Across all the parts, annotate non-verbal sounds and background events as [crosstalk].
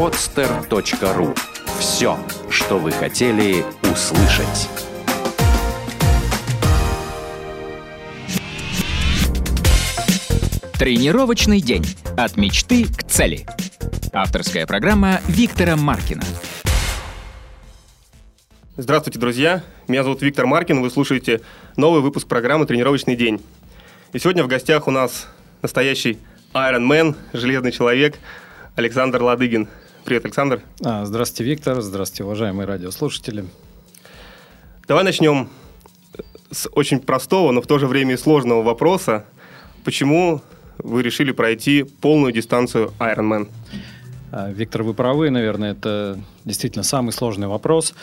podster.ru Все, что вы хотели услышать. Тренировочный день. От мечты к цели. Авторская программа Виктора Маркина. Здравствуйте, друзья! Меня зовут Виктор Маркин, вы слушаете новый выпуск программы «Тренировочный день». И сегодня в гостях у нас настоящий Iron Man, железный человек, Александр Ладыгин. Привет, Александр. А, здравствуйте, Виктор. Здравствуйте, уважаемые радиослушатели. Давай начнем с очень простого, но в то же время и сложного вопроса. Почему вы решили пройти полную дистанцию Ironman? А, Виктор, вы правы, наверное, это действительно самый сложный вопрос,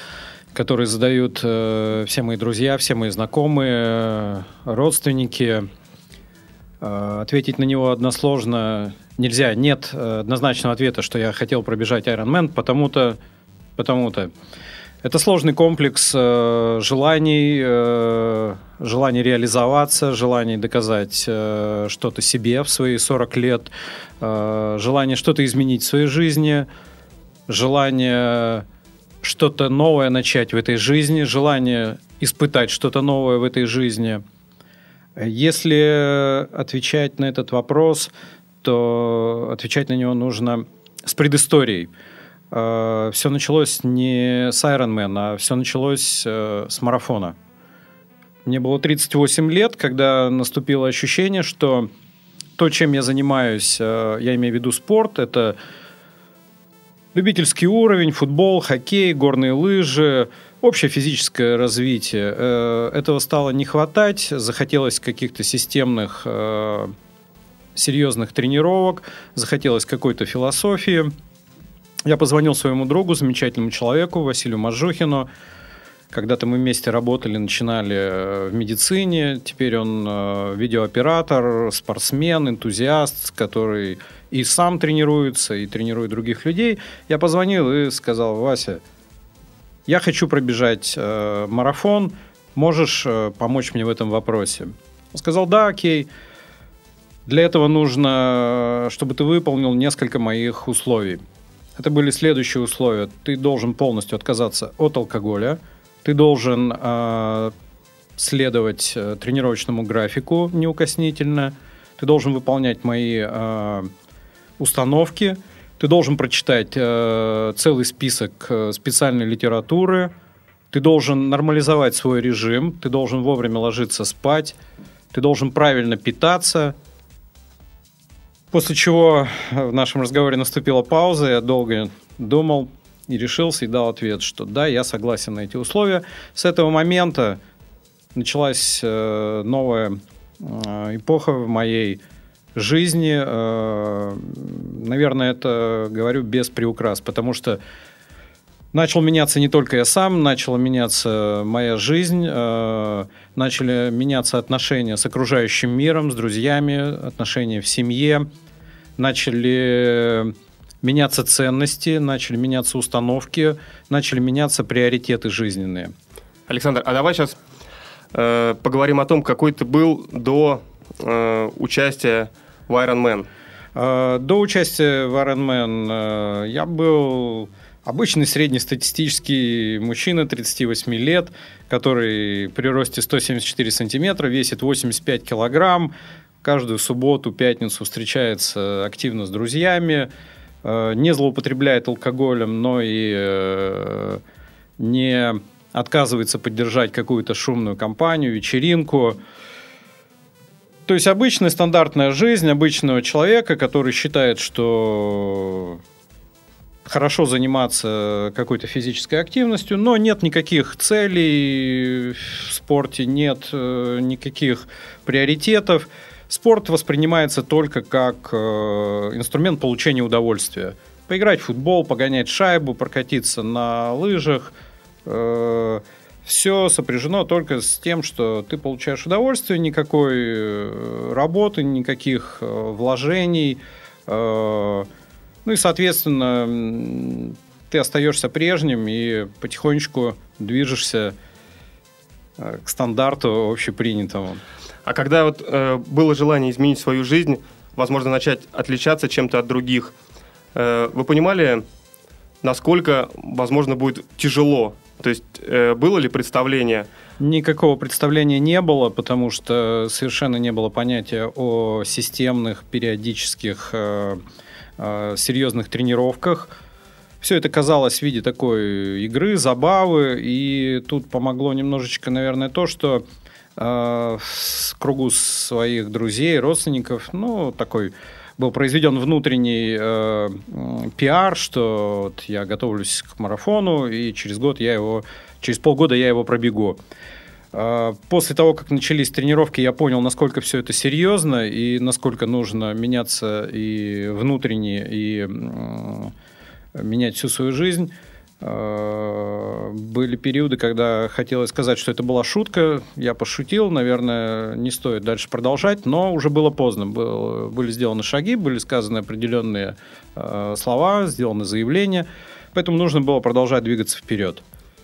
который задают э, все мои друзья, все мои знакомые, э, родственники. Э, ответить на него односложно нельзя. Нет э, однозначного ответа, что я хотел пробежать Ironman, потому-то, потому-то. Это сложный комплекс э, желаний, э, желаний реализоваться, желаний доказать э, что-то себе в свои 40 лет, э, желание что-то изменить в своей жизни, желание что-то новое начать в этой жизни, желание испытать что-то новое в этой жизни. Если отвечать на этот вопрос, то отвечать на него нужно с предысторией. Э, все началось не с Ironman, а все началось э, с марафона. Мне было 38 лет, когда наступило ощущение, что то, чем я занимаюсь, э, я имею в виду спорт, это любительский уровень, футбол, хоккей, горные лыжи, общее физическое развитие. Этого стало не хватать, захотелось каких-то системных, серьезных тренировок, захотелось какой-то философии – я позвонил своему другу, замечательному человеку, Василию Мажухину. Когда-то мы вместе работали, начинали э, в медицине. Теперь он э, видеооператор, спортсмен, энтузиаст, который и сам тренируется, и тренирует других людей. Я позвонил и сказал, Вася, я хочу пробежать э, марафон, можешь э, помочь мне в этом вопросе? Он сказал, да, окей. Для этого нужно, э, чтобы ты выполнил несколько моих условий. Это были следующие условия. Ты должен полностью отказаться от алкоголя, ты должен э, следовать э, тренировочному графику неукоснительно, ты должен выполнять мои э, установки, ты должен прочитать э, целый список э, специальной литературы, ты должен нормализовать свой режим, ты должен вовремя ложиться спать, ты должен правильно питаться, После чего в нашем разговоре наступила пауза, я долго думал и решился и дал ответ, что да, я согласен на эти условия. С этого момента началась э, новая э, эпоха в моей жизни. Э, наверное, это говорю без приукрас, потому что начал меняться не только я сам, начала меняться моя жизнь, э, начали меняться отношения с окружающим миром, с друзьями, отношения в семье, начали меняться ценности, начали меняться установки, начали меняться приоритеты жизненные. Александр, а давай сейчас э, поговорим о том, какой ты был до э, участия в Iron Man. Э, до участия в Iron Man э, я был Обычный среднестатистический мужчина 38 лет, который при росте 174 сантиметра, весит 85 килограмм, каждую субботу, пятницу встречается активно с друзьями, э, не злоупотребляет алкоголем, но и не отказывается поддержать какую-то шумную компанию, вечеринку. То есть обычная стандартная жизнь обычного человека, который считает, что хорошо заниматься какой-то физической активностью, но нет никаких целей в спорте, нет э, никаких приоритетов. Спорт воспринимается только как э, инструмент получения удовольствия. Поиграть в футбол, погонять шайбу, прокатиться на лыжах. Э, все сопряжено только с тем, что ты получаешь удовольствие, никакой работы, никаких вложений. Ну и, соответственно, ты остаешься прежним и потихонечку движешься э, к стандарту общепринятому. А когда вот э, было желание изменить свою жизнь, возможно, начать отличаться чем-то от других, э, вы понимали, насколько, возможно, будет тяжело. То есть э, было ли представление? Никакого представления не было, потому что совершенно не было понятия о системных, периодических, э, э, серьезных тренировках. Все это казалось в виде такой игры, забавы, и тут помогло немножечко, наверное, то, что э, в кругу своих друзей, родственников, ну, такой был произведен внутренний э, пиар, что вот я готовлюсь к марафону, и через год я его, через полгода я его пробегу. Э, после того, как начались тренировки, я понял, насколько все это серьезно и насколько нужно меняться и внутренне, и э, менять всю свою жизнь. Э, были периоды, когда хотелось сказать, что это была шутка. Я пошутил, наверное, не стоит дальше продолжать, но уже было поздно. Был, были сделаны шаги, были сказаны определенные э, слова, сделаны заявления. Поэтому нужно было продолжать двигаться вперед.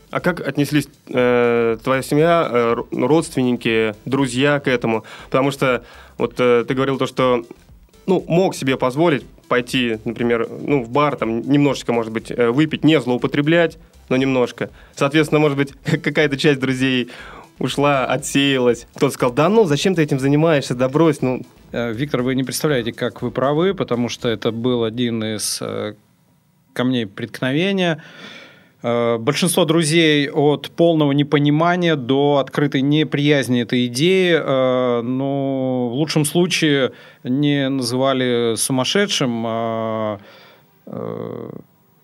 А как отнеслись э, твоя семья, э, родственники, друзья к этому? Потому что вот э, ты говорил то, что ну, мог себе позволить пойти, например, ну, в бар, там, немножечко, может быть, э, выпить, не злоупотреблять, но немножко. Соответственно, может быть, [laughs] какая-то часть друзей ушла, отсеялась. Кто-то сказал, да ну, зачем ты этим занимаешься, да брось, ну. Э, Виктор, вы не представляете, как вы правы, потому что это был один из э, камней преткновения. Э, большинство друзей от полного непонимания до открытой неприязни этой идеи, ну, в лучшем случае не называли сумасшедшим, а э,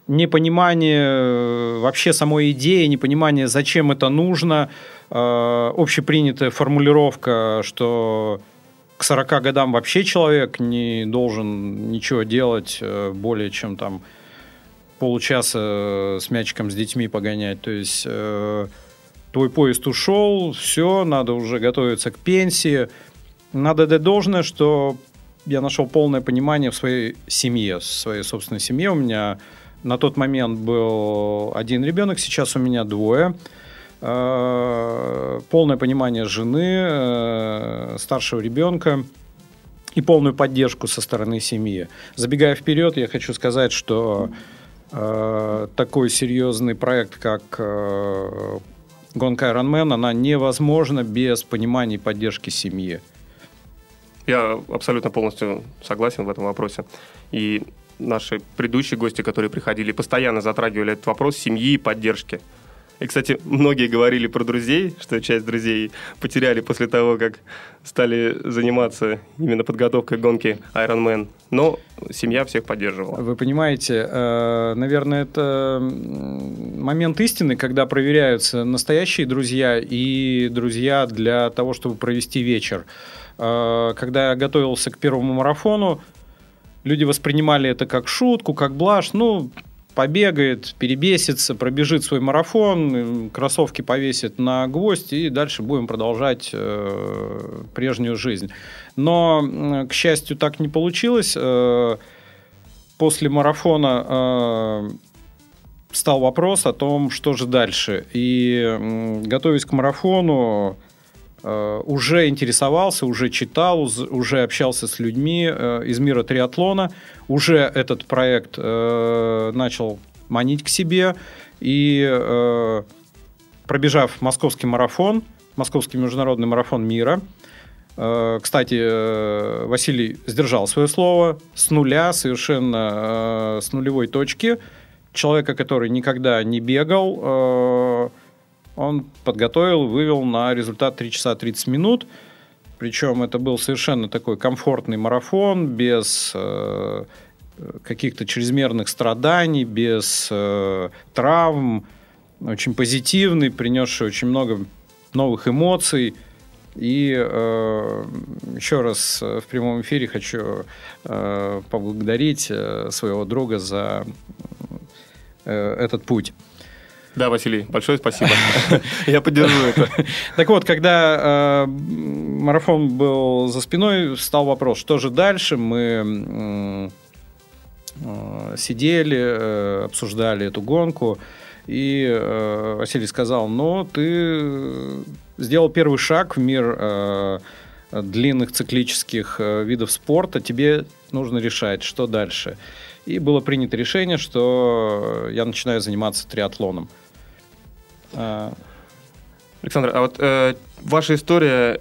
непонимание вообще самой идеи, непонимание, зачем это нужно, общепринятая формулировка, что к 40 годам вообще человек не должен ничего делать более чем там получаса э, с мячиком с детьми погонять. То есть э, твой поезд ушел, все, надо уже готовиться к пенсии. Надо дать должное, что я нашел полное понимание в своей семье, в своей собственной семье. У меня на тот момент был один ребенок, сейчас у меня двое. Э, полное понимание жены, э, старшего ребенка и полную поддержку со стороны семьи. Забегая вперед, я хочу сказать, что Э, такой серьезный проект, как э, гонка Ironman, она невозможна без понимания и поддержки семьи. Я абсолютно полностью согласен в этом вопросе. И наши предыдущие гости, которые приходили, постоянно затрагивали этот вопрос семьи и поддержки. И, кстати, многие говорили про друзей, что часть друзей потеряли после того, как стали заниматься именно подготовкой гонки Ironman. Но семья всех поддерживала. Вы понимаете, э, наверное, это момент истины, когда проверяются настоящие друзья и друзья для того, чтобы провести вечер. Э, когда я готовился к первому марафону, люди воспринимали это как шутку, как блажь. Ну, побегает, перебесится, пробежит свой марафон, кроссовки повесит на гвоздь и дальше будем продолжать э, прежнюю жизнь. Но, к счастью, так не получилось. Э, после марафона э, стал вопрос о том, что же дальше. И э, готовясь к марафону, э, уже интересовался, уже читал, уже общался с людьми э, из мира триатлона уже этот проект э, начал манить к себе. И э, пробежав московский марафон, московский международный марафон мира, э, кстати, э, Василий сдержал свое слово с нуля, совершенно э, с нулевой точки. Человека, который никогда не бегал, э, он подготовил, вывел на результат 3 часа 30 минут. Причем это был совершенно такой комфортный марафон, без э, каких-то чрезмерных страданий, без э, травм, очень позитивный, принесший очень много новых эмоций. И э, еще раз в прямом эфире хочу э, поблагодарить э, своего друга за э, этот путь. Да, Василий, большое спасибо. [laughs] Я поддержу это. Так вот, когда э, марафон был за спиной, стал вопрос, что же дальше? Мы э, сидели, обсуждали эту гонку, и Василий сказал, ну, ты сделал первый шаг в мир длинных циклических видов спорта, тебе нужно решать, что дальше. И было принято решение, что я начинаю заниматься триатлоном. А, Александр, а вот э, ваша история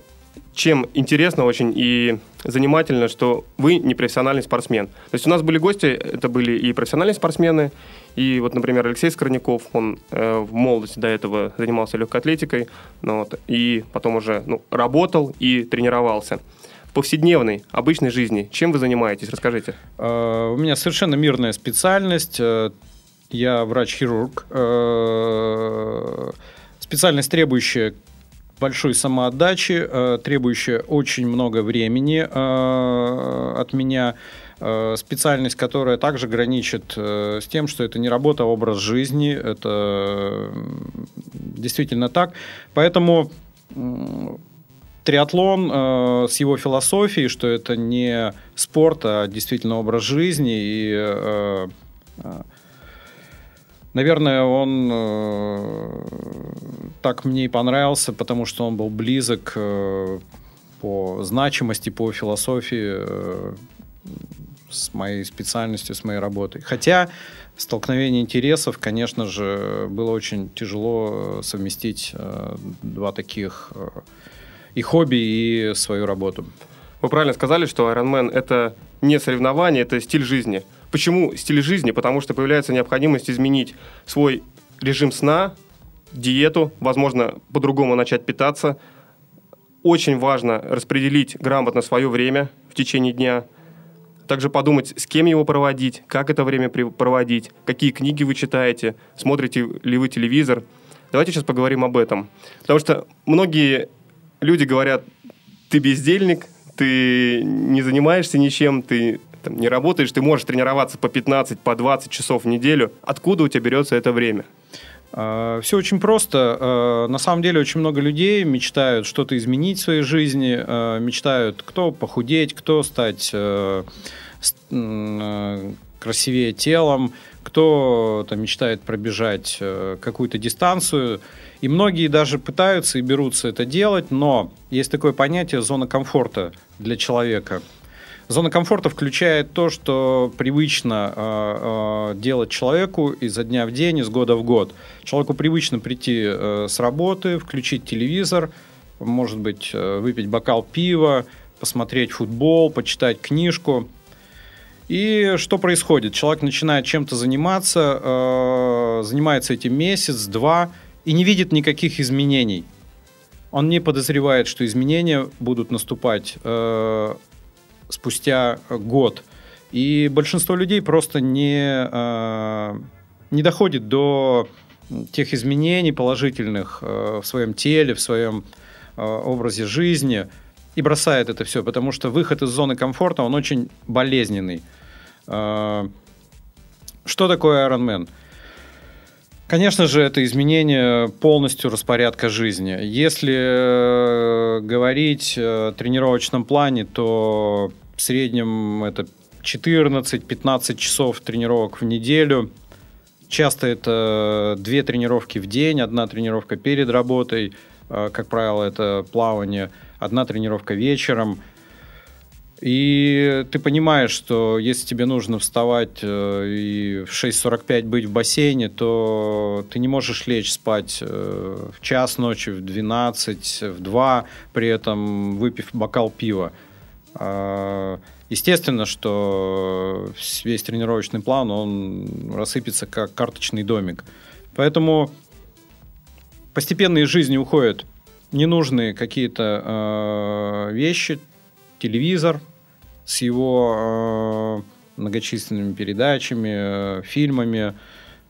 чем интересно очень и занимательно, что вы не профессиональный спортсмен. То есть у нас были гости, это были и профессиональные спортсмены, и вот, например, Алексей Скорняков, он э, в молодости до этого занимался легкой атлетикой, ну, вот, и потом уже ну, работал и тренировался. В повседневной, обычной жизни, чем вы занимаетесь? Расскажите. Uh, у меня совершенно мирная специальность. Э, я врач-хирург. Uh, специальность, требующая большой самоотдачи, э, требующая очень много времени э, от меня. Э, специальность, которая также граничит с тем, что это не работа, а образ жизни. Это действительно так. Поэтому триатлон с его философией, что это не спорт, а действительно образ жизни и Наверное, он э, так мне и понравился, потому что он был близок э, по значимости, по философии э, с моей специальностью, с моей работой. Хотя столкновение интересов, конечно же, было очень тяжело совместить э, два таких э, и хобби, и свою работу. Вы правильно сказали, что Ironman это не соревнование, это стиль жизни. Почему стиль жизни? Потому что появляется необходимость изменить свой режим сна, диету, возможно, по-другому начать питаться. Очень важно распределить грамотно свое время в течение дня. Также подумать, с кем его проводить, как это время проводить, какие книги вы читаете, смотрите ли вы телевизор. Давайте сейчас поговорим об этом. Потому что многие люди говорят, ты бездельник, ты не занимаешься ничем, ты там, не работаешь, ты можешь тренироваться по 15, по 20 часов в неделю. Откуда у тебя берется это время? А, Все очень просто. А, на самом деле очень много людей мечтают что-то изменить в своей жизни, а, мечтают кто похудеть, кто стать красивее телом, кто там, мечтает пробежать какую-то дистанцию. И многие даже пытаются и берутся это делать, но есть такое понятие зона комфорта для человека – Зона комфорта включает то, что привычно э, э, делать человеку изо дня в день, из года в год. Человеку привычно прийти э, с работы, включить телевизор, может быть, э, выпить бокал пива, посмотреть футбол, почитать книжку. И что происходит? Человек начинает чем-то заниматься, э, занимается этим месяц, два, и не видит никаких изменений. Он не подозревает, что изменения будут наступать э, спустя год. И большинство людей просто не, э, не доходит до тех изменений положительных э, в своем теле, в своем э, образе жизни и бросает это все, потому что выход из зоны комфорта, он очень болезненный. Что такое Iron Man? Конечно же, это изменение полностью распорядка жизни. Если э, говорить о тренировочном плане, то в среднем это 14-15 часов тренировок в неделю. Часто это две тренировки в день, одна тренировка перед работой, э, как правило, это плавание, одна тренировка вечером – и ты понимаешь, что если тебе нужно вставать э, и в 6.45 быть в бассейне, то ты не можешь лечь спать э, в час ночи, в 12, в 2, при этом выпив бокал пива. А, естественно, что весь тренировочный план, он рассыпется как карточный домик. Поэтому постепенно из жизни уходят ненужные какие-то э, вещи, телевизор с его э, многочисленными передачами, э, фильмами,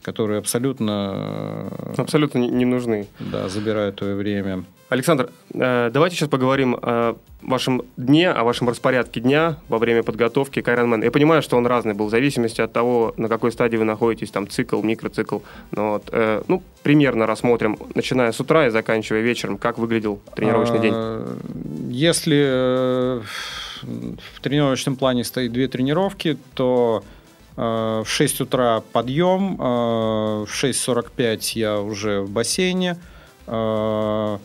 которые абсолютно... Э, абсолютно не нужны. Да, забирают твое время. Александр, э, давайте сейчас поговорим о вашем дне, о вашем распорядке дня во время подготовки к Ironman. Я понимаю, что он разный был в зависимости от того, на какой стадии вы находитесь, там цикл, микроцикл. Но вот, э, ну, примерно рассмотрим, начиная с утра и заканчивая вечером, как выглядел тренировочный день. А, если э, в тренировочном плане стоит две тренировки, то в 6 утра подъем, в 6.45 я уже в бассейне, в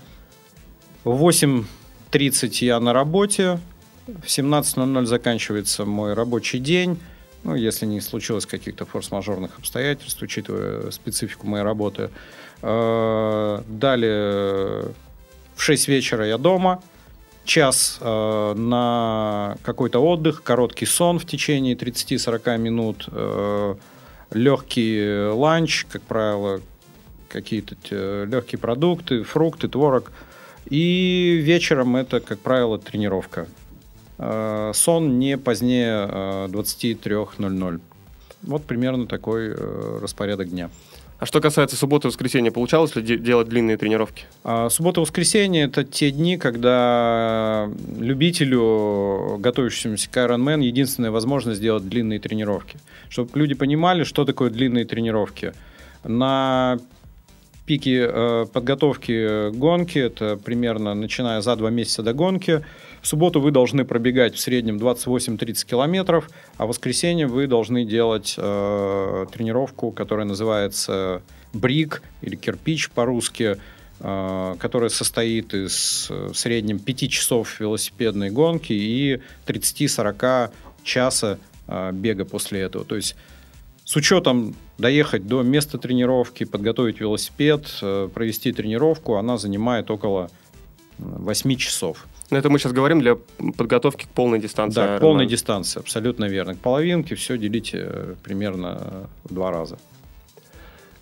8.30 я на работе, в 17.00 заканчивается мой рабочий день. ну, если не случилось каких-то форс-мажорных обстоятельств, учитывая специфику моей работы. Э, далее в 6 вечера я дома, час э, на какой-то отдых, короткий сон в течение 30-40 минут, э, легкий ланч, как правило, какие-то легкие продукты, фрукты, творог. И вечером это, как правило, тренировка. Э, сон не позднее 23.00. Э, вот примерно такой э, распорядок дня. А что касается субботы и воскресенья, получалось ли делать длинные тренировки? А, суббота и воскресенье – это те дни, когда любителю, готовящемуся к Ironman, единственная возможность сделать длинные тренировки. Чтобы люди понимали, что такое длинные тренировки. На пике э, подготовки гонки, это примерно начиная за два месяца до гонки, в субботу вы должны пробегать в среднем 28-30 километров, а в воскресенье вы должны делать э, тренировку, которая называется брик или кирпич по-русски, э, которая состоит из э, в среднем 5 часов велосипедной гонки и 30-40 часа э, бега после этого. То есть с учетом доехать до места тренировки, подготовить велосипед, э, провести тренировку, она занимает около 8 часов. Но это мы сейчас говорим для подготовки к полной дистанции. Да, к полной дистанции, абсолютно верно. К половинке все делите э, примерно в два раза.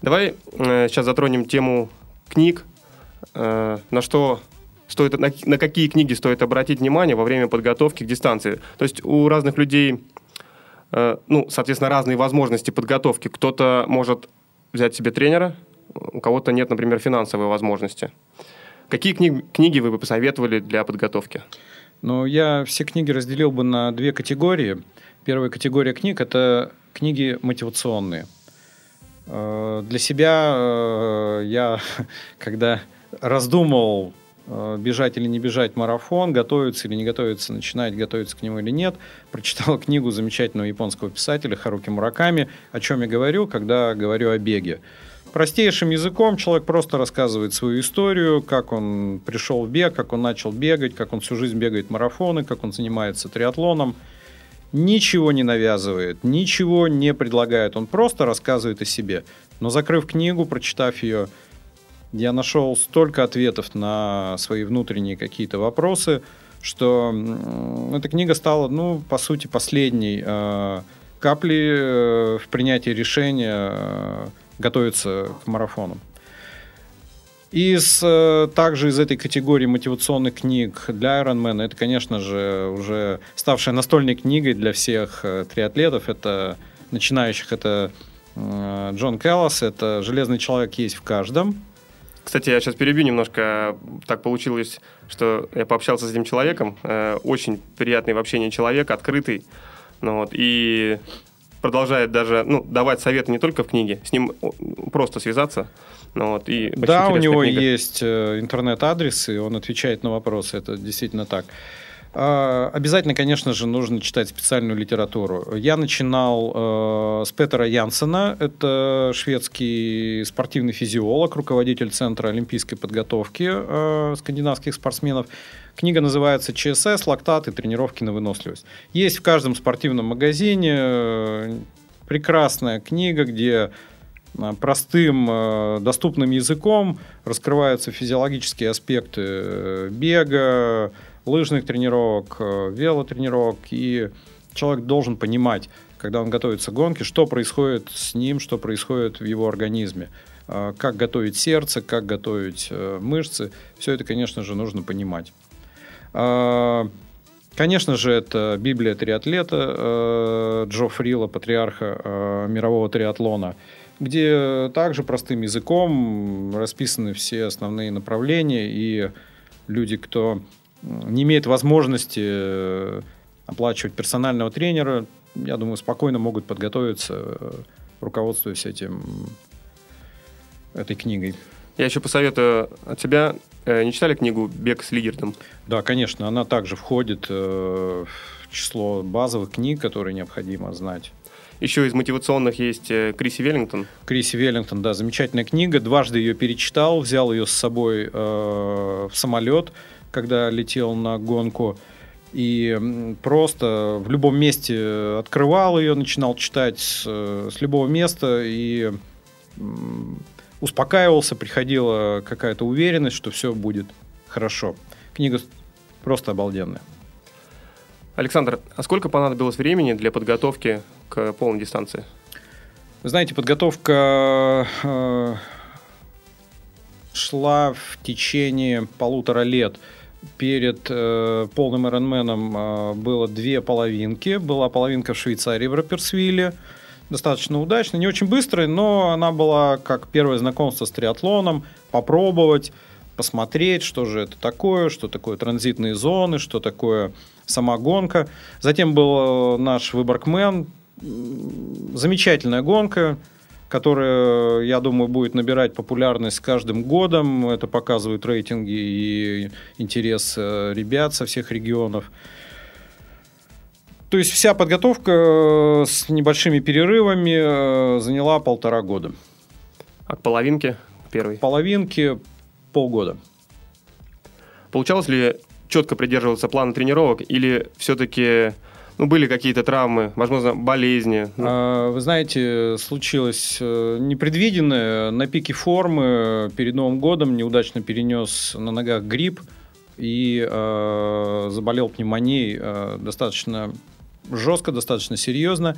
Давай э, сейчас затронем тему книг. Э, на что стоит, на, на какие книги стоит обратить внимание во время подготовки к дистанции? То есть у разных людей, э, ну, соответственно, разные возможности подготовки. Кто-то может взять себе тренера, у кого-то нет, например, финансовой возможности. Какие книг, книги вы бы посоветовали для подготовки? Ну, я все книги разделил бы на две категории. Первая категория книг – это книги мотивационные. Э, для себя э, я, [laughs] когда раздумывал, э, бежать или не бежать марафон, готовиться или не готовиться, начинать готовиться к нему или нет, прочитал [laughs] книгу замечательного японского писателя Харуки Мураками, о чем я говорю, когда говорю о беге. Простейшим языком человек просто рассказывает свою историю, как он пришел в бег, как он начал бегать, как он всю жизнь бегает марафоны, как он занимается триатлоном. Ничего не навязывает, ничего не предлагает, он просто рассказывает о себе. Но закрыв книгу, прочитав ее, я нашел столько ответов на свои внутренние какие-то вопросы, что эта книга стала, ну, по сути, последней э, каплей э, в принятии решения э, готовиться к марафону. Из, э, также из этой категории мотивационных книг для Ironman, это, конечно же, уже ставшая настольной книгой для всех э, триатлетов, это начинающих, это э, Джон Келлас, это «Железный человек есть в каждом». Кстати, я сейчас перебью немножко. Так получилось, что я пообщался с этим человеком. Очень приятный в общении человек, открытый. Ну, вот, и продолжает даже ну, давать советы не только в книге, с ним просто связаться. Ну, вот, и да, у него книга. есть э, интернет-адрес, и он отвечает на вопросы. Это действительно так. А, обязательно, конечно же, нужно читать специальную литературу. Я начинал э, с Петера Янсена, это шведский спортивный физиолог, руководитель Центра олимпийской подготовки э, скандинавских спортсменов. Книга называется «ЧСС. Лактат и тренировки на выносливость». Есть в каждом спортивном магазине. Э, прекрасная книга, где э, простым, э, доступным языком раскрываются физиологические аспекты бега, лыжных тренировок, велотренировок. И человек должен понимать, когда он готовится к гонке, что происходит с ним, что происходит в его организме. Как готовить сердце, как готовить мышцы. Все это, конечно же, нужно понимать. Конечно же, это Библия триатлета э, Джо Фрила, патриарха э, мирового триатлона, где также простым языком расписаны все основные направления, и люди, кто не имеет возможности э, оплачивать персонального тренера, я думаю, спокойно могут подготовиться, руководствуясь этим, этой книгой. Я еще посоветую от тебя. Э, не читали книгу «Бег с лидером»? Да, конечно. Она также входит э, в число базовых книг, которые необходимо знать. Еще из мотивационных есть э, Криси Веллингтон. Криси Веллингтон, да, замечательная книга. Дважды ее перечитал, взял ее с собой э, в самолет, когда летел на гонку. И просто в любом месте открывал ее, начинал читать с, с любого места и успокаивался, приходила какая-то уверенность, что все будет хорошо. Книга просто обалденная. Александр, а сколько понадобилось времени для подготовки к полной дистанции? Знаете, подготовка э, шла в течение полутора лет. Перед э, полным Ironman э, было две половинки. Была половинка в Швейцарии, в Рапперсвилле. Достаточно удачно, не очень быстрая, но она была как первое знакомство с триатлоном. Попробовать, посмотреть, что же это такое, что такое транзитные зоны, что такое сама гонка. Затем был наш Выборгмен. Замечательная гонка которая, я думаю, будет набирать популярность с каждым годом. Это показывают рейтинги и интерес э, ребят со всех регионов. То есть вся подготовка э, с небольшими перерывами э, заняла полтора года. А к половинке первой? Половинке полгода. Получалось ли четко придерживаться плана тренировок или все-таки ну, были какие-то травмы, возможно, болезни? А, вы знаете, случилось э, непредвиденное. На пике формы перед Новым годом неудачно перенес на ногах грипп и э, заболел пневмонией э, достаточно жестко, достаточно серьезно.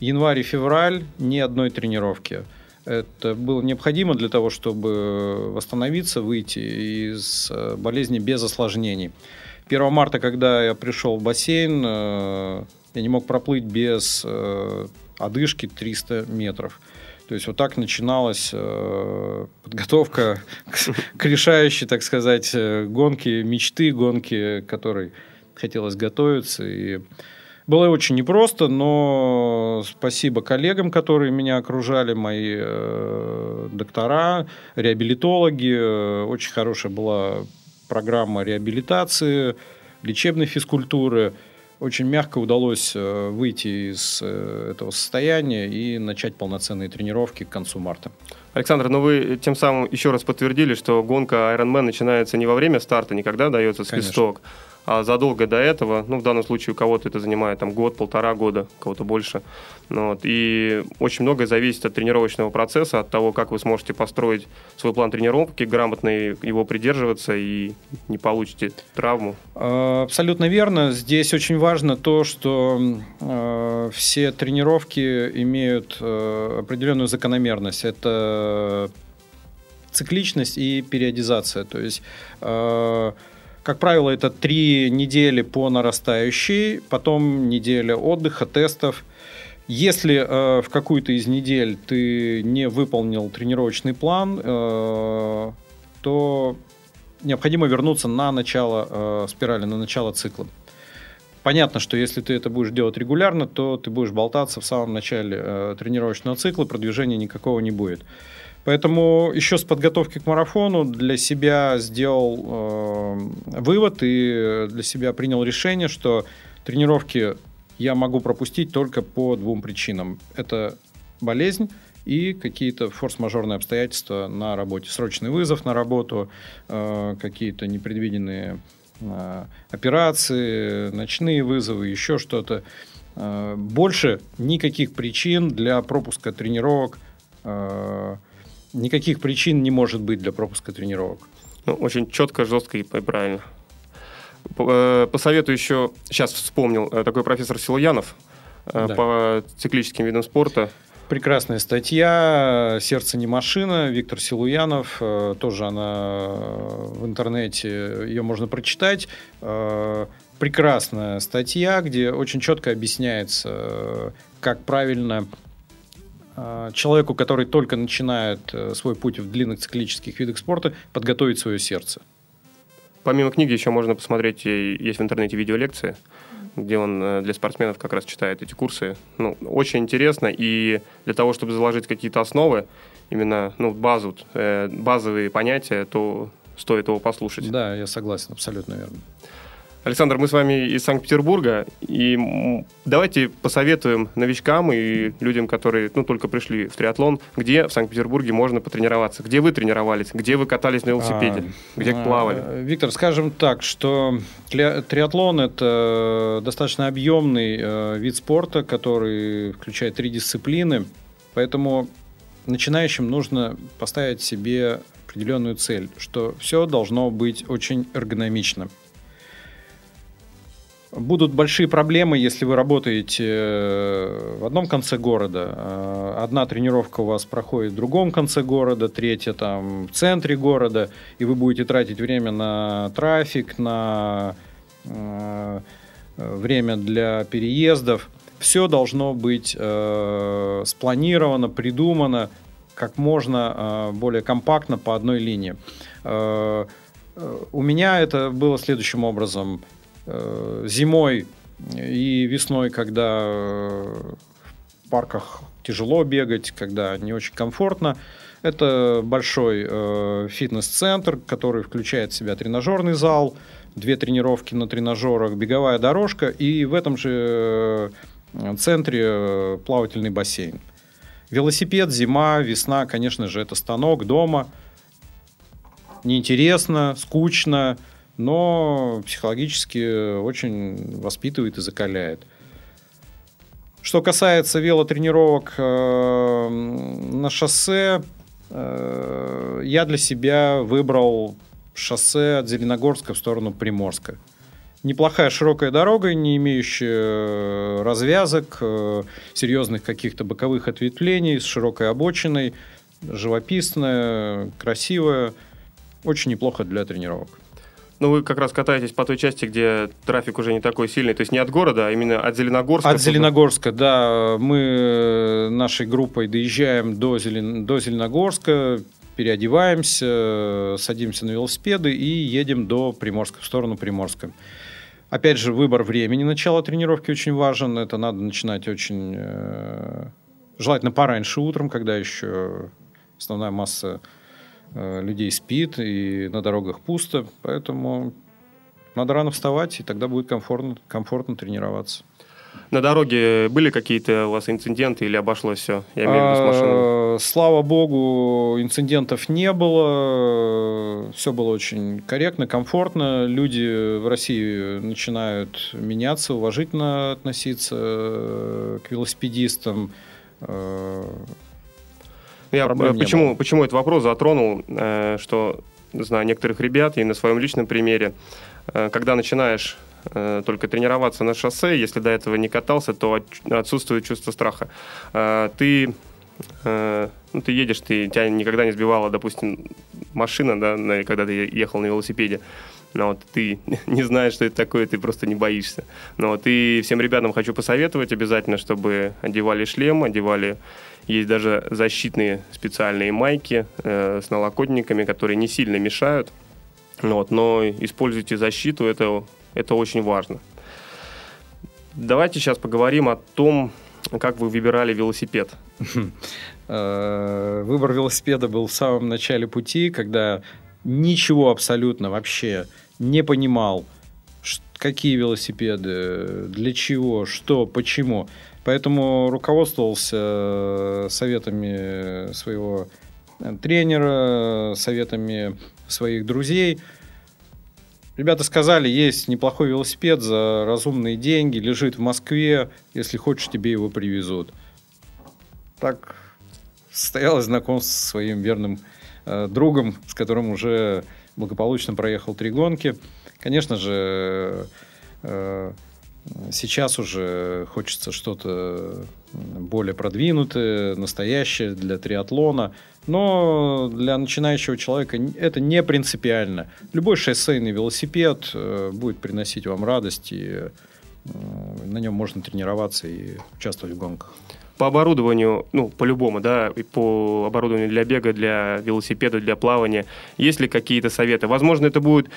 Январь и февраль ни одной тренировки. Это было необходимо для того, чтобы восстановиться, выйти из э, болезни без осложнений. 1 марта, когда я пришел в бассейн, э, я не мог проплыть без э, одышки 300 метров. То есть вот так начиналась э, подготовка [laughs] к, решающей, так сказать, гонке мечты, гонке, которой хотелось готовиться. И было очень непросто, но спасибо коллегам, которые меня окружали, мои доктора, реабилитологи. Очень хорошая была программа реабилитации, лечебной физкультуры. Очень мягко удалось э, выйти из э, этого состояния и начать полноценные тренировки к концу марта. Александр, ну вы тем самым еще раз подтвердили, что гонка Ironman начинается не во время старта, никогда дается свисток, Конечно а задолго до этого, ну, в данном случае у кого-то это занимает там год, полтора года, кого-то больше. Ну, вот, и очень многое зависит от тренировочного процесса, от того, как вы сможете построить свой план тренировки, грамотно его придерживаться и не получите травму. А, абсолютно верно. Здесь очень важно то, что э, все тренировки имеют э, определенную закономерность. Это цикличность и периодизация. То есть э, как правило, это три недели по нарастающей, потом неделя отдыха, тестов. Если э, в какую-то из недель ты не выполнил тренировочный план, э, то необходимо вернуться на начало э, спирали, на начало цикла. Понятно, что если ты это будешь делать регулярно, то ты будешь болтаться в самом начале э, тренировочного цикла, продвижения никакого не будет. Поэтому еще с подготовки к марафону для себя сделал э, вывод и для себя принял решение, что тренировки я могу пропустить только по двум причинам. Это болезнь и какие-то форс-мажорные обстоятельства на работе. Срочный вызов на работу, э, какие-то непредвиденные э, операции, ночные вызовы, еще что-то. Э, больше никаких причин для пропуска тренировок э, никаких причин не может быть для пропуска тренировок. Ну, очень четко, жестко и правильно. Э, посоветую еще, сейчас вспомнил, э, такой профессор Силуянов э, да. по циклическим видам спорта. Прекрасная статья «Сердце не машина». Виктор Силуянов. Тоже она в интернете, ее можно прочитать. Прекрасная статья, где очень четко объясняется, как правильно человеку, который только начинает э, свой путь в длинных циклических видах спорта, подготовить свое сердце. Помимо книги еще можно посмотреть, есть в интернете видеолекции, где он э, для спортсменов как раз читает эти курсы. Ну, очень интересно, и для того, чтобы заложить какие-то основы, именно ну, базу, э, базовые понятия, то стоит его послушать. Да, я согласен, абсолютно верно. Александр, мы с вами из Санкт-Петербурга, и давайте посоветуем новичкам и людям, которые ну, только пришли в триатлон, где в Санкт-Петербурге можно потренироваться, где вы тренировались, где вы катались на велосипеде, а, где а, плавали. Виктор, скажем так, что триатлон – это достаточно объемный э, вид спорта, который включает три дисциплины, поэтому начинающим нужно поставить себе определенную цель, что все должно быть очень эргономично – Будут большие проблемы, если вы работаете э, в одном конце города. Э, одна тренировка у вас проходит в другом конце города, третья там в центре города, и вы будете тратить время на трафик, на э, время для переездов. Все должно быть спланировано, придумано как можно более компактно по одной линии. У меня это было следующим образом – зимой и весной, когда в парках тяжело бегать, когда не очень комфортно. Это большой э, фитнес-центр, который включает в себя тренажерный зал, две тренировки на тренажерах, беговая дорожка и в этом же э, центре э, плавательный бассейн. Велосипед, зима, весна, конечно же, это станок дома. Неинтересно, скучно, но психологически очень воспитывает и закаляет. Что касается велотренировок э, на шоссе, э, я для себя выбрал шоссе от Зеленогорска в сторону Приморска. Неплохая широкая дорога, не имеющая развязок, э, серьезных каких-то боковых ответвлений, с широкой обочиной, живописная, красивая, очень неплохо для тренировок. Ну, вы как раз катаетесь по той части, где трафик уже не такой сильный. То есть не от города, а именно от Зеленогорска. От Зеленогорска, да. Мы э, нашей группой доезжаем до, Зелен... до Зеленогорска, переодеваемся, садимся на велосипеды и едем до Приморска, в сторону Приморска. Опять же, выбор времени начала тренировки очень важен. Это надо начинать очень э, желательно пораньше утром, когда еще основная масса людей спит, и на дорогах пусто, поэтому надо рано вставать, и тогда будет комфортно, комфортно тренироваться. На дороге были какие-то у вас инциденты или обошлось все? Я имею в виду с а, машиной. Слава богу, инцидентов не было. Все было очень корректно, комфортно. Люди в России начинают меняться, уважительно относиться э, к велосипедистам. Э, я почему, почему этот вопрос затронул, э, что знаю некоторых ребят и на своем личном примере, э, когда начинаешь э, только тренироваться на шоссе, если до этого не катался, то отсутствует чувство страха. Ты ну, ты едешь, ты, тебя никогда не сбивала, допустим, машина, да, когда ты ехал на велосипеде, но вот ты [laughs] не знаешь, что это такое, ты просто не боишься. Но вот и всем ребятам хочу посоветовать обязательно, чтобы одевали шлем, одевали есть даже защитные специальные майки э, с налокотниками, которые не сильно мешают. Вот, но используйте защиту, это, это очень важно. Давайте сейчас поговорим о том, как вы выбирали велосипед. [laughs] Э, выбор велосипеда был в самом начале пути, когда ничего абсолютно вообще не понимал, какие велосипеды, для чего, что, почему. Поэтому руководствовался э, советами своего э, тренера, советами своих друзей. Ребята сказали, есть неплохой велосипед за разумные деньги, лежит в Москве, если хочешь, тебе его привезут. Так состоялось знакомство со своим верным э, другом, с которым уже благополучно проехал три гонки. Конечно же, э, Сейчас уже хочется что-то более продвинутое, настоящее для триатлона. Но для начинающего человека это не принципиально. Любой шоссейный велосипед э, будет приносить вам радость, и э, на нем можно тренироваться и участвовать в гонках. По оборудованию, ну, по-любому, да, и по оборудованию для бега, для велосипеда, для плавания, есть ли какие-то советы? Возможно, это будет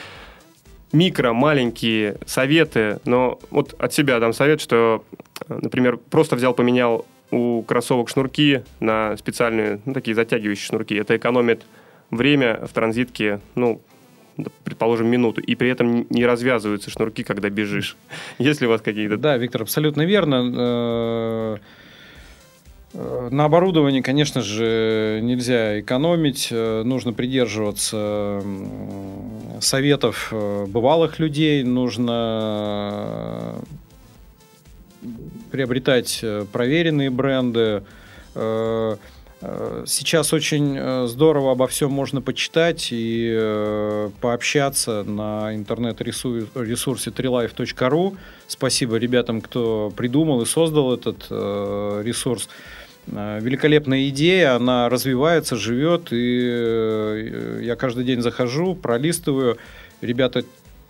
микро, маленькие советы, но вот от себя дам совет, что, например, просто взял, поменял у кроссовок шнурки на специальные, ну, такие затягивающие шнурки. Это экономит время в транзитке, ну, предположим, минуту, и при этом не развязываются шнурки, когда бежишь. [laughs] Есть ли у вас какие-то... Да, Виктор, абсолютно верно. Э, на оборудовании, конечно же, нельзя экономить, нужно придерживаться советов бывалых людей, нужно приобретать проверенные бренды, Э, сейчас очень э, здорово обо всем можно почитать и э, пообщаться на интернет-ресурсе trilife.ru. Спасибо ребятам, кто придумал и создал этот ресурс. Великолепная идея, она развивается, живет, и я каждый день захожу, пролистываю. Ребята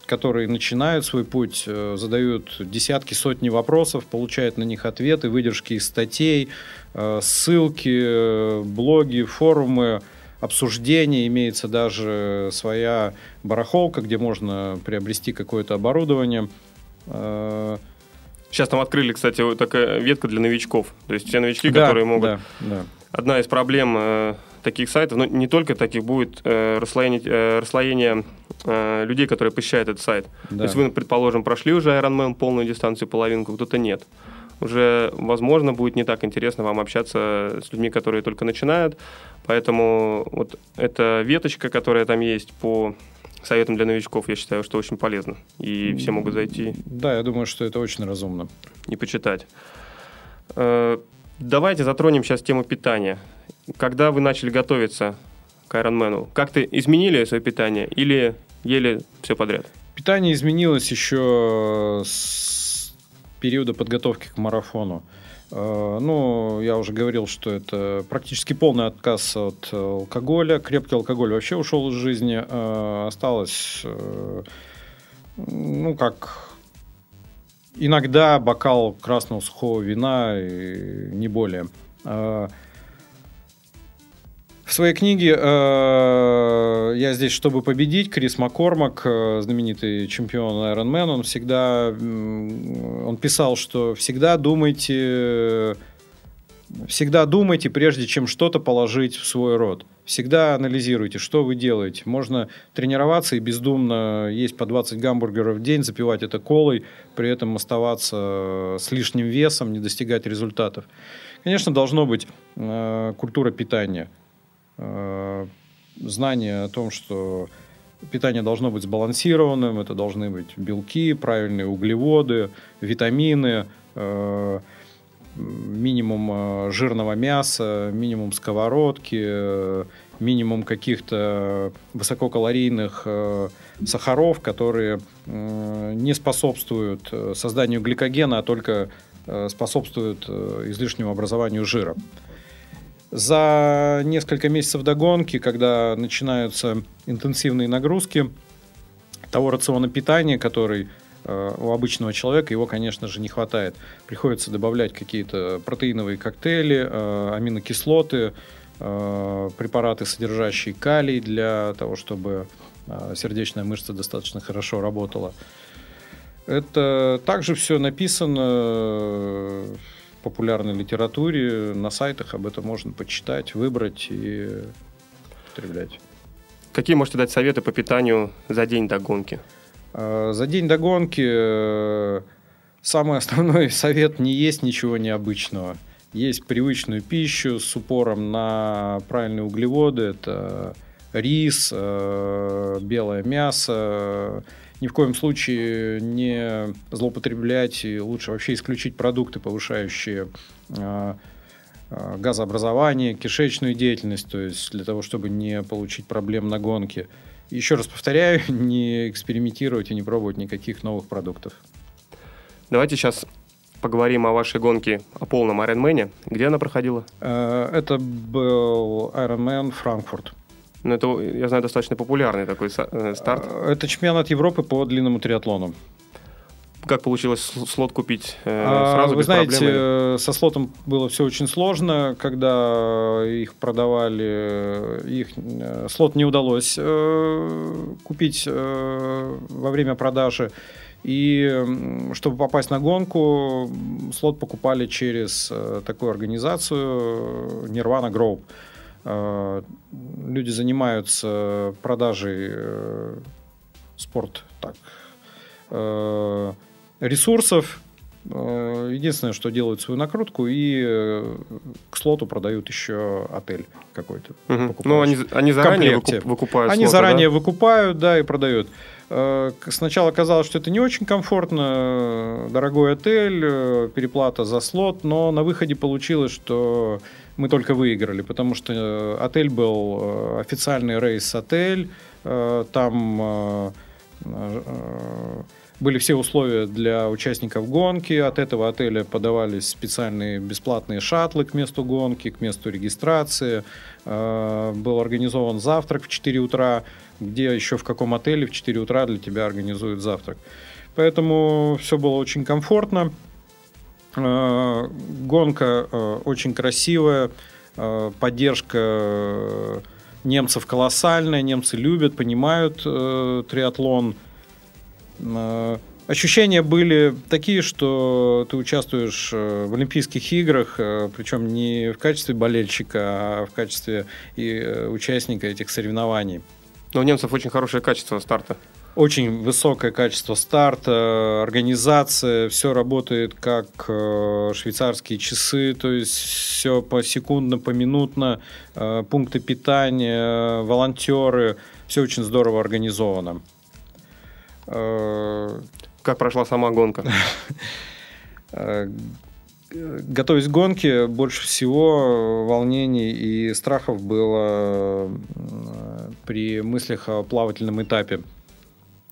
которые начинают свой путь, э, задают десятки, сотни вопросов, получают на них ответы, выдержки из статей, э, ссылки, э, блоги, форумы, обсуждения. Имеется даже своя барахолка, где можно приобрести какое-то оборудование. Сейчас там открыли, кстати, вот такая ветка для новичков. То есть все новички, да, которые могут... Да, да. Одна из проблем таких сайтов, но не только таких, будет э, расслоение, э, расслоение э, людей, которые посещают этот сайт. Да. То есть вы, предположим, прошли уже Ironman полную дистанцию, половинку, кто-то нет. Уже, возможно, будет не так интересно вам общаться с людьми, которые только начинают. Поэтому вот эта веточка, которая там есть по советам для новичков, я считаю, что очень полезно. И все могут зайти. Да, я думаю, что это очень разумно. И почитать. Э, давайте затронем сейчас тему питания когда вы начали готовиться к Ironman, как-то изменили свое питание или ели все подряд? Питание изменилось еще с периода подготовки к марафону. Э, ну, я уже говорил, что это практически полный отказ от алкоголя. Крепкий алкоголь вообще ушел из жизни. Э, осталось, э, ну, как иногда бокал красного сухого вина и не более. В своей книге э, «Я здесь, чтобы победить» Крис Маккормак, э, знаменитый чемпион Ironman, он всегда он писал, что всегда думайте, всегда думайте, прежде чем что-то положить в свой рот. Всегда анализируйте, что вы делаете. Можно тренироваться и бездумно есть по 20 гамбургеров в день, запивать это колой, при этом оставаться с лишним весом, не достигать результатов. Конечно, должно быть э, культура питания – знание о том, что питание должно быть сбалансированным, это должны быть белки, правильные углеводы, витамины, э, минимум э, жирного мяса, минимум сковородки, минимум каких-то высококалорийных сахаров, которые не способствуют созданию гликогена, а только способствуют излишнему образованию жира. За несколько месяцев до гонки, когда начинаются интенсивные нагрузки, того рациона питания, который э, у обычного человека, его, конечно же, не хватает. Приходится добавлять какие-то протеиновые коктейли, э, аминокислоты, э, препараты, содержащие калий для того, чтобы сердечная мышца достаточно хорошо работала. Это также все написано популярной литературе, на сайтах об этом можно почитать, выбрать и потреблять. Какие можете дать советы по питанию за день до гонки? А, за день до гонки э, самый основной [laughs] совет не есть ничего необычного. Есть привычную пищу с упором на правильные углеводы. Это рис, э, белое мясо, ни в коем случае не злоупотреблять и лучше вообще исключить продукты, повышающие а, а, газообразование, кишечную деятельность, то есть для того, чтобы не получить проблем на гонке. Еще раз повторяю, [laughs] не экспериментировать и не пробовать никаких новых продуктов. Давайте сейчас поговорим о вашей гонке, о полном Ironman. Где она проходила? Э, это был Ironman Франкфурт. Ну, это, я знаю, достаточно популярный такой э, старт. А, это чемпионат Европы по длинному триатлону. Как получилось слот купить э, а, сразу Вы знаете, проблем? Э, со слотом было все очень сложно, когда их продавали, их слот не удалось купить во время продажи. И чтобы попасть на гонку, слот покупали через такую организацию Nirvana Group. Э, люди занимаются продажей э, спорт так. Э, ресурсов. Единственное, что делают свою накрутку и к слоту продают еще отель какой-то. Угу. Ну, они, они заранее выкуп, выкупают Они слоты, заранее да? выкупают, да, и продают. Сначала казалось, что это не очень комфортно, дорогой отель, переплата за слот, но на выходе получилось, что мы только выиграли, потому что э, отель был э, официальный рейс-отель, э, там были все условия для участников гонки. От этого отеля подавались специальные бесплатные шаттлы к месту гонки, к месту регистрации. Был организован завтрак в 4 утра. Где еще в каком отеле в 4 утра для тебя организуют завтрак. Поэтому все было очень комфортно. Э, Гонка э, очень красивая. Э, Поддержка немцев колоссальная. Немцы любят, понимают триатлон. Ощущения были такие, что ты участвуешь в Олимпийских играх, причем не в качестве болельщика, а в качестве и участника этих соревнований. Но у немцев очень хорошее качество старта. Очень высокое качество старта, организация, все работает как э, швейцарские часы, то есть все посекундно, поминутно, э, пункты питания, волонтеры, все очень здорово организовано. Э, Как прошла сама гонка? [laughs] Готовясь к гонке, больше всего волнений и страхов было при мыслях о плавательном этапе.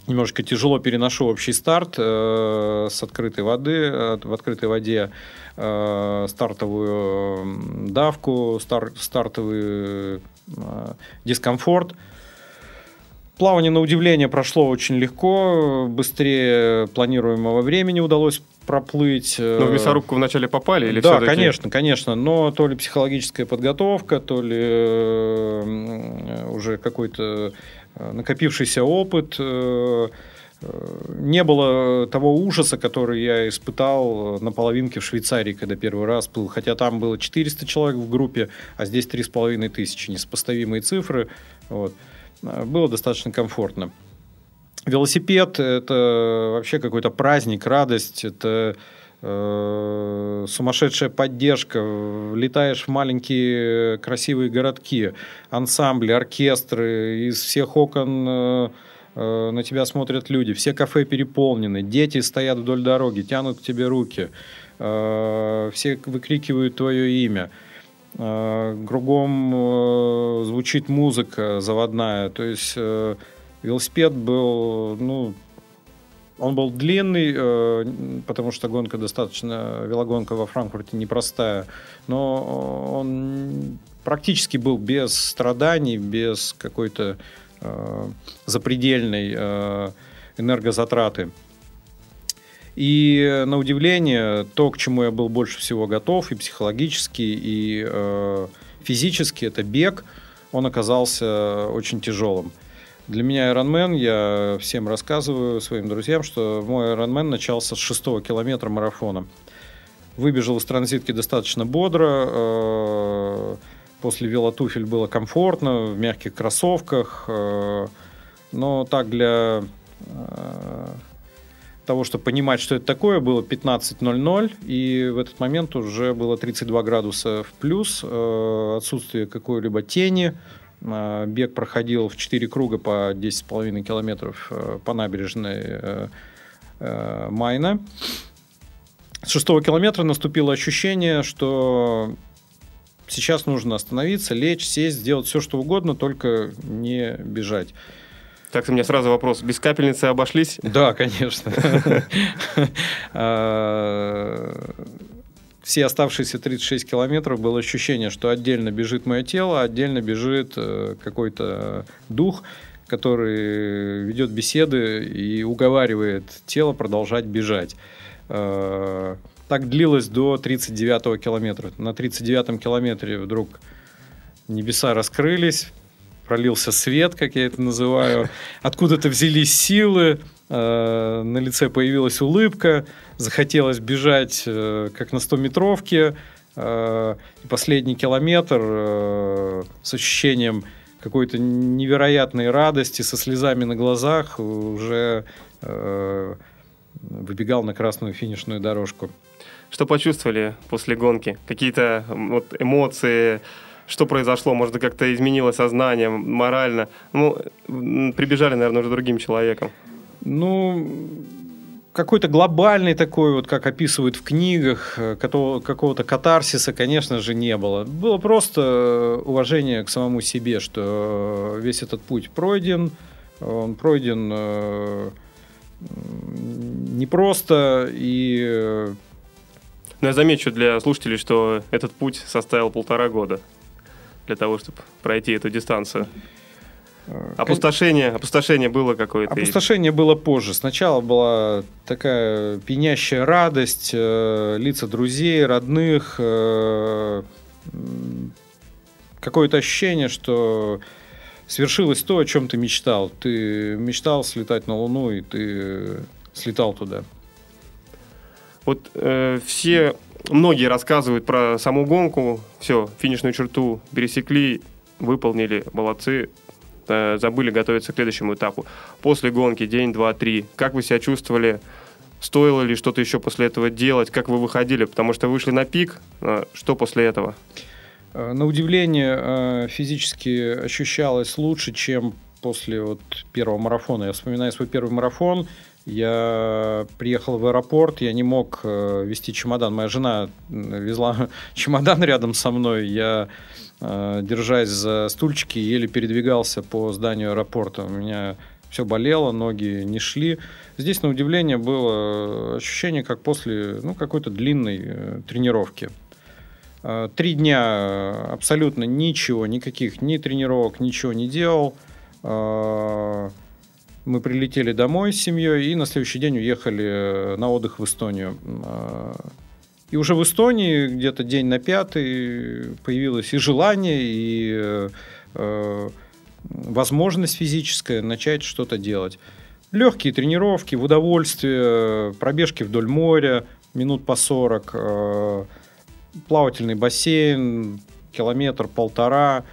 Немножко тяжело переношу общий старт э, с открытой воды, э, в открытой воде э, стартовую давку, стар- стартовый э, дискомфорт. Плавание, на удивление, прошло очень легко, быстрее планируемого времени удалось проплыть. Но в э, мясорубку вначале попали или да, конечно, конечно. Но то ли психологическая подготовка, то ли э, уже какой-то э, накопившийся опыт. э, э, Не было того ужаса, который я испытал на половинке в Швейцарии, когда первый раз был. Хотя там было 400 человек в группе, а здесь 3,5 тысячи. Несопоставимые цифры. Вот. Э, Было достаточно комфортно. Велосипед – это вообще какой-то праздник, радость, это э, сумасшедшая поддержка. Летаешь в маленькие красивые городки, ансамбли, оркестры, из всех окон э, э, на тебя смотрят люди, все кафе переполнены, дети стоят вдоль дороги, тянут к тебе руки, э, все выкрикивают твое имя. Э, Кругом э, звучит музыка заводная, то есть э, велосипед был, ну, он был длинный, э, потому что гонка достаточно, велогонка во Франкфурте непростая, но он практически был без страданий, без какой-то э, запредельной э, энергозатраты. И на удивление, то, к чему я был больше всего готов, и психологически, и э, физически, это бег, он оказался очень тяжелым. Для меня Ironman, я всем рассказываю, своим друзьям, что мой Ironman начался с шестого километра марафона. Выбежал из транзитки достаточно бодро, э, после велотуфель было комфортно, в мягких кроссовках, э, но так для э, того, чтобы понимать, что это такое, было 15.00, и в этот момент уже было 32 градуса в плюс, отсутствие какой-либо тени, Бег проходил в 4 круга по 10,5 километров э, по набережной э, э, Майна. С шестого километра наступило ощущение, что сейчас нужно остановиться, лечь, сесть, сделать все, что угодно, только не бежать. Так, у меня сразу вопрос. Без капельницы обошлись? Да, конечно. [laughs] Все оставшиеся 36 километров было ощущение, что отдельно бежит мое тело, отдельно бежит э, какой-то дух, который ведет беседы и уговаривает тело продолжать бежать. Э, Так длилось до 39 километра. На 39 километре вдруг небеса раскрылись, пролился свет, как я это называю, откуда-то взялись силы, э, на лице появилась улыбка, захотелось бежать, э, как на 100-метровке, э, последний километр э, с ощущением какой-то невероятной радости, со слезами на глазах уже э, выбегал на красную финишную дорожку. Что почувствовали после гонки? Какие-то вот, эмоции? Что произошло? Может, как-то изменило сознание морально? Ну, прибежали, наверное, уже другим человеком. Ну, какой-то глобальный такой, вот как описывают в книгах, э, какого-то катарсиса, конечно же, не было. Было просто уважение к самому себе, что весь этот путь пройден, он пройден э, непросто и... Но я замечу для слушателей, что этот путь составил полтора года для того, чтобы пройти эту дистанцию. Опустошение, опустошение было какое-то? Опустошение было позже. Сначала была такая пенящая радость, э, лица друзей, родных, э, какое-то ощущение, что свершилось то, о чем ты мечтал. Ты мечтал слетать на Луну, и ты слетал туда. Вот э, все, многие рассказывают про саму гонку, все, финишную черту пересекли, выполнили, молодцы, э, забыли готовиться к следующему этапу. После гонки, день, два, три, как вы себя чувствовали? Стоило ли что-то еще после этого делать? Как вы выходили? Потому что вышли на пик. Э, что после этого? Э, на удивление физически ощущалось лучше, чем после вот первого марафона. Я вспоминаю свой первый марафон. Я приехал в аэропорт, я не мог вести чемодан. Моя жена везла [laughs] чемодан рядом со мной. Я, держась за стульчики, еле передвигался по зданию аэропорта. У меня все болело, ноги не шли. Здесь, на удивление, было ощущение, как после ну, какой-то длинной тренировки. Э, три дня э, абсолютно ничего, никаких ни тренировок, ничего не делал. Э, мы прилетели домой с семьей и на следующий день уехали на отдых в Эстонию. И уже в Эстонии где-то день на пятый появилось и желание, и возможность физическая начать что-то делать. Легкие тренировки, в удовольствие, пробежки вдоль моря, минут по 40, плавательный бассейн, километр-полтора.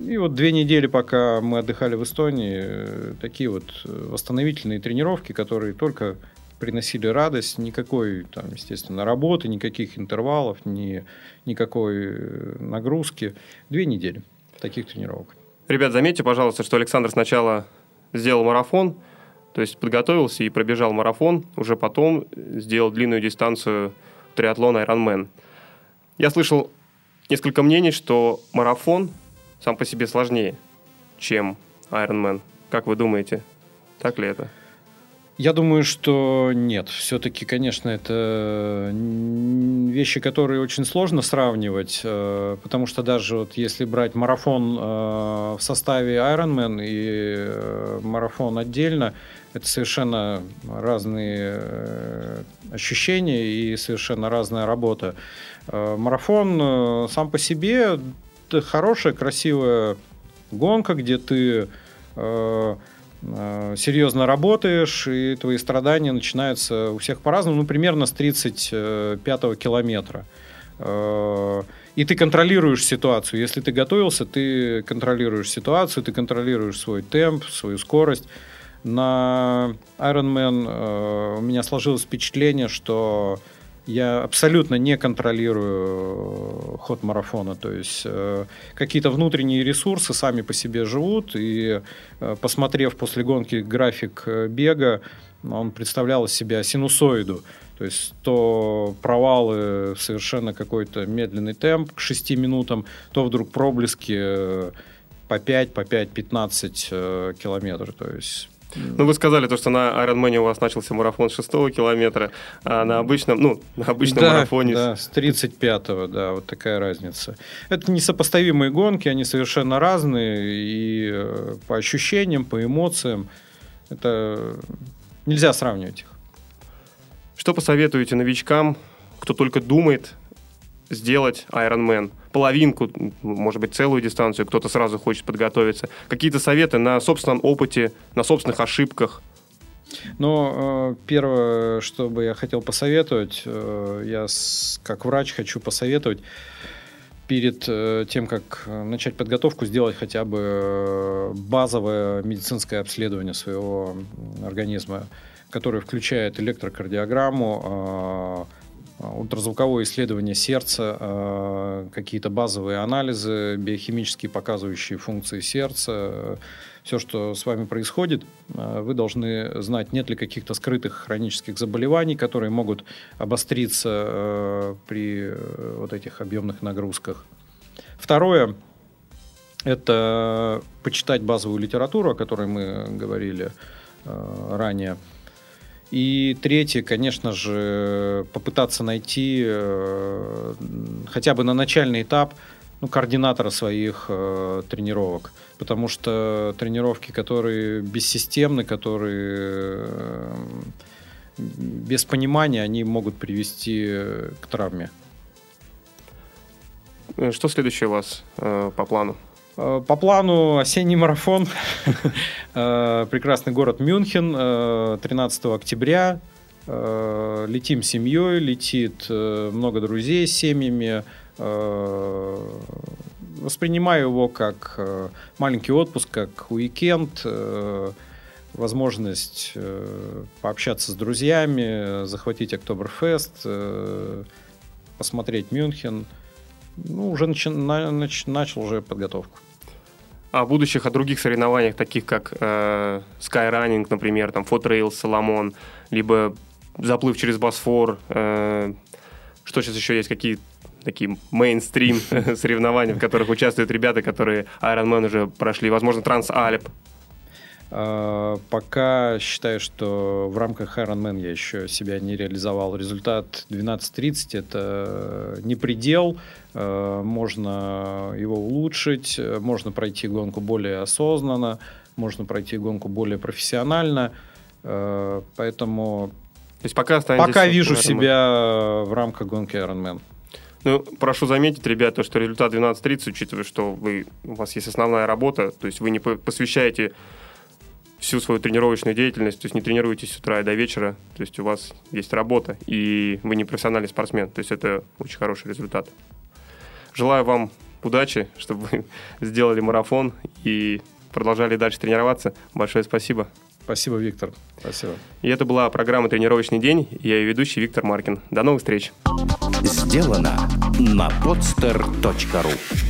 И вот две недели, пока мы отдыхали в Эстонии, такие вот восстановительные тренировки, которые только приносили радость, никакой, там, естественно, работы, никаких интервалов, ни, никакой нагрузки. Две недели таких тренировок. Ребят, заметьте, пожалуйста, что Александр сначала сделал марафон, то есть подготовился и пробежал марафон, уже потом сделал длинную дистанцию триатлон Ironman. Я слышал несколько мнений, что марафон сам по себе сложнее, чем Ironman. Как вы думаете, так ли это? Я думаю, что нет. Все-таки, конечно, это вещи, которые очень сложно сравнивать, э, потому что даже вот если брать марафон э, в составе Ironman и э, марафон отдельно, это совершенно разные ощущения и совершенно разная работа. Марафон сам по себе хорошая, красивая гонка, где ты Э, серьезно работаешь, и твои страдания начинаются у всех по-разному, ну, примерно с 35-го километра. Э, и ты контролируешь ситуацию. Если ты готовился, ты контролируешь ситуацию, ты контролируешь свой темп, свою скорость. На Ironman э, у меня сложилось впечатление, что я абсолютно не контролирую э, ход марафона. То есть э, какие-то внутренние ресурсы сами по себе живут. И э, посмотрев после гонки график бега, он представлял из себя синусоиду. То есть то провалы совершенно какой-то медленный темп к 6 минутам, то вдруг проблески по 5, по 5, 15 э, километров. То есть ну, вы сказали то, что на Ironman у вас начался марафон 6 километра, а на обычном, ну, на обычном да, марафоне... Да, с 35-го, да, вот такая разница. Это несопоставимые гонки, они совершенно разные, и э, по ощущениям, по эмоциям, это нельзя сравнивать их. Что посоветуете новичкам, кто только думает сделать Ironman? Половинку, может быть, целую дистанцию, кто-то сразу хочет подготовиться. Какие-то советы на собственном опыте, на собственных ошибках? Ну, э, первое, что бы я хотел посоветовать, э, я как врач хочу посоветовать, перед э, тем, как начать подготовку, сделать хотя бы э, базовое медицинское обследование своего организма, которое включает электрокардиограмму, ультразвуковое исследование сердца, какие-то базовые анализы биохимические, показывающие функции сердца, все, что с вами происходит, вы должны знать, нет ли каких-то скрытых хронических заболеваний, которые могут обостриться при э, вот этих объемных нагрузках. Второе – это почитать базовую литературу, о которой мы говорили ранее. И третье, конечно же, попытаться найти хотя бы на начальный этап ну, координатора своих э, тренировок. Потому что тренировки, которые бессистемны, которые э, без понимания, они могут привести к травме. Э, что следующее у вас э, по плану? Э, по плану осенний марафон. [laughs] Прекрасный город Мюнхен, 13 октября. Летим семьей, летит много друзей с семьями. Э, воспринимаю его как э, маленький отпуск, как уикенд, э, возможность пообщаться с друзьями, захватить Октоберфест, посмотреть Мюнхен. Ну, уже начи- нач- начал уже подготовку. О будущих, о других соревнованиях, таких как э, Skyrunning, например, там Fotrail, Соломон, либо заплыв через Босфор, э, что сейчас еще есть, какие такие мейнстрим [laughs] соревнования, в которых участвуют ребята, которые Ironman уже прошли, возможно, Трансальп. Пока считаю, что в рамках Ironman я еще себя не реализовал. Результат 12.30 это не предел, а, можно его улучшить, можно пройти гонку более осознанно, можно пройти гонку более профессионально, а, поэтому то есть пока, пока вижу себя в рамках гонки Ironman. Ну, прошу заметить, ребята, что результат 12.30, учитывая, что вы, у вас есть основная работа, то есть вы не посвящаете всю свою тренировочную деятельность, то есть не тренируетесь с утра и до вечера, то есть у вас есть работа, и вы не профессиональный спортсмен, то есть это очень хороший результат. Желаю вам удачи, [laughs] чтобы вы сделали марафон и продолжали дальше тренироваться. Большое спасибо. Спасибо, Виктор. Спасибо. И это была программа «Тренировочный день». Я ее ведущий Виктор Маркин. До новых встреч. Сделано на podster.ru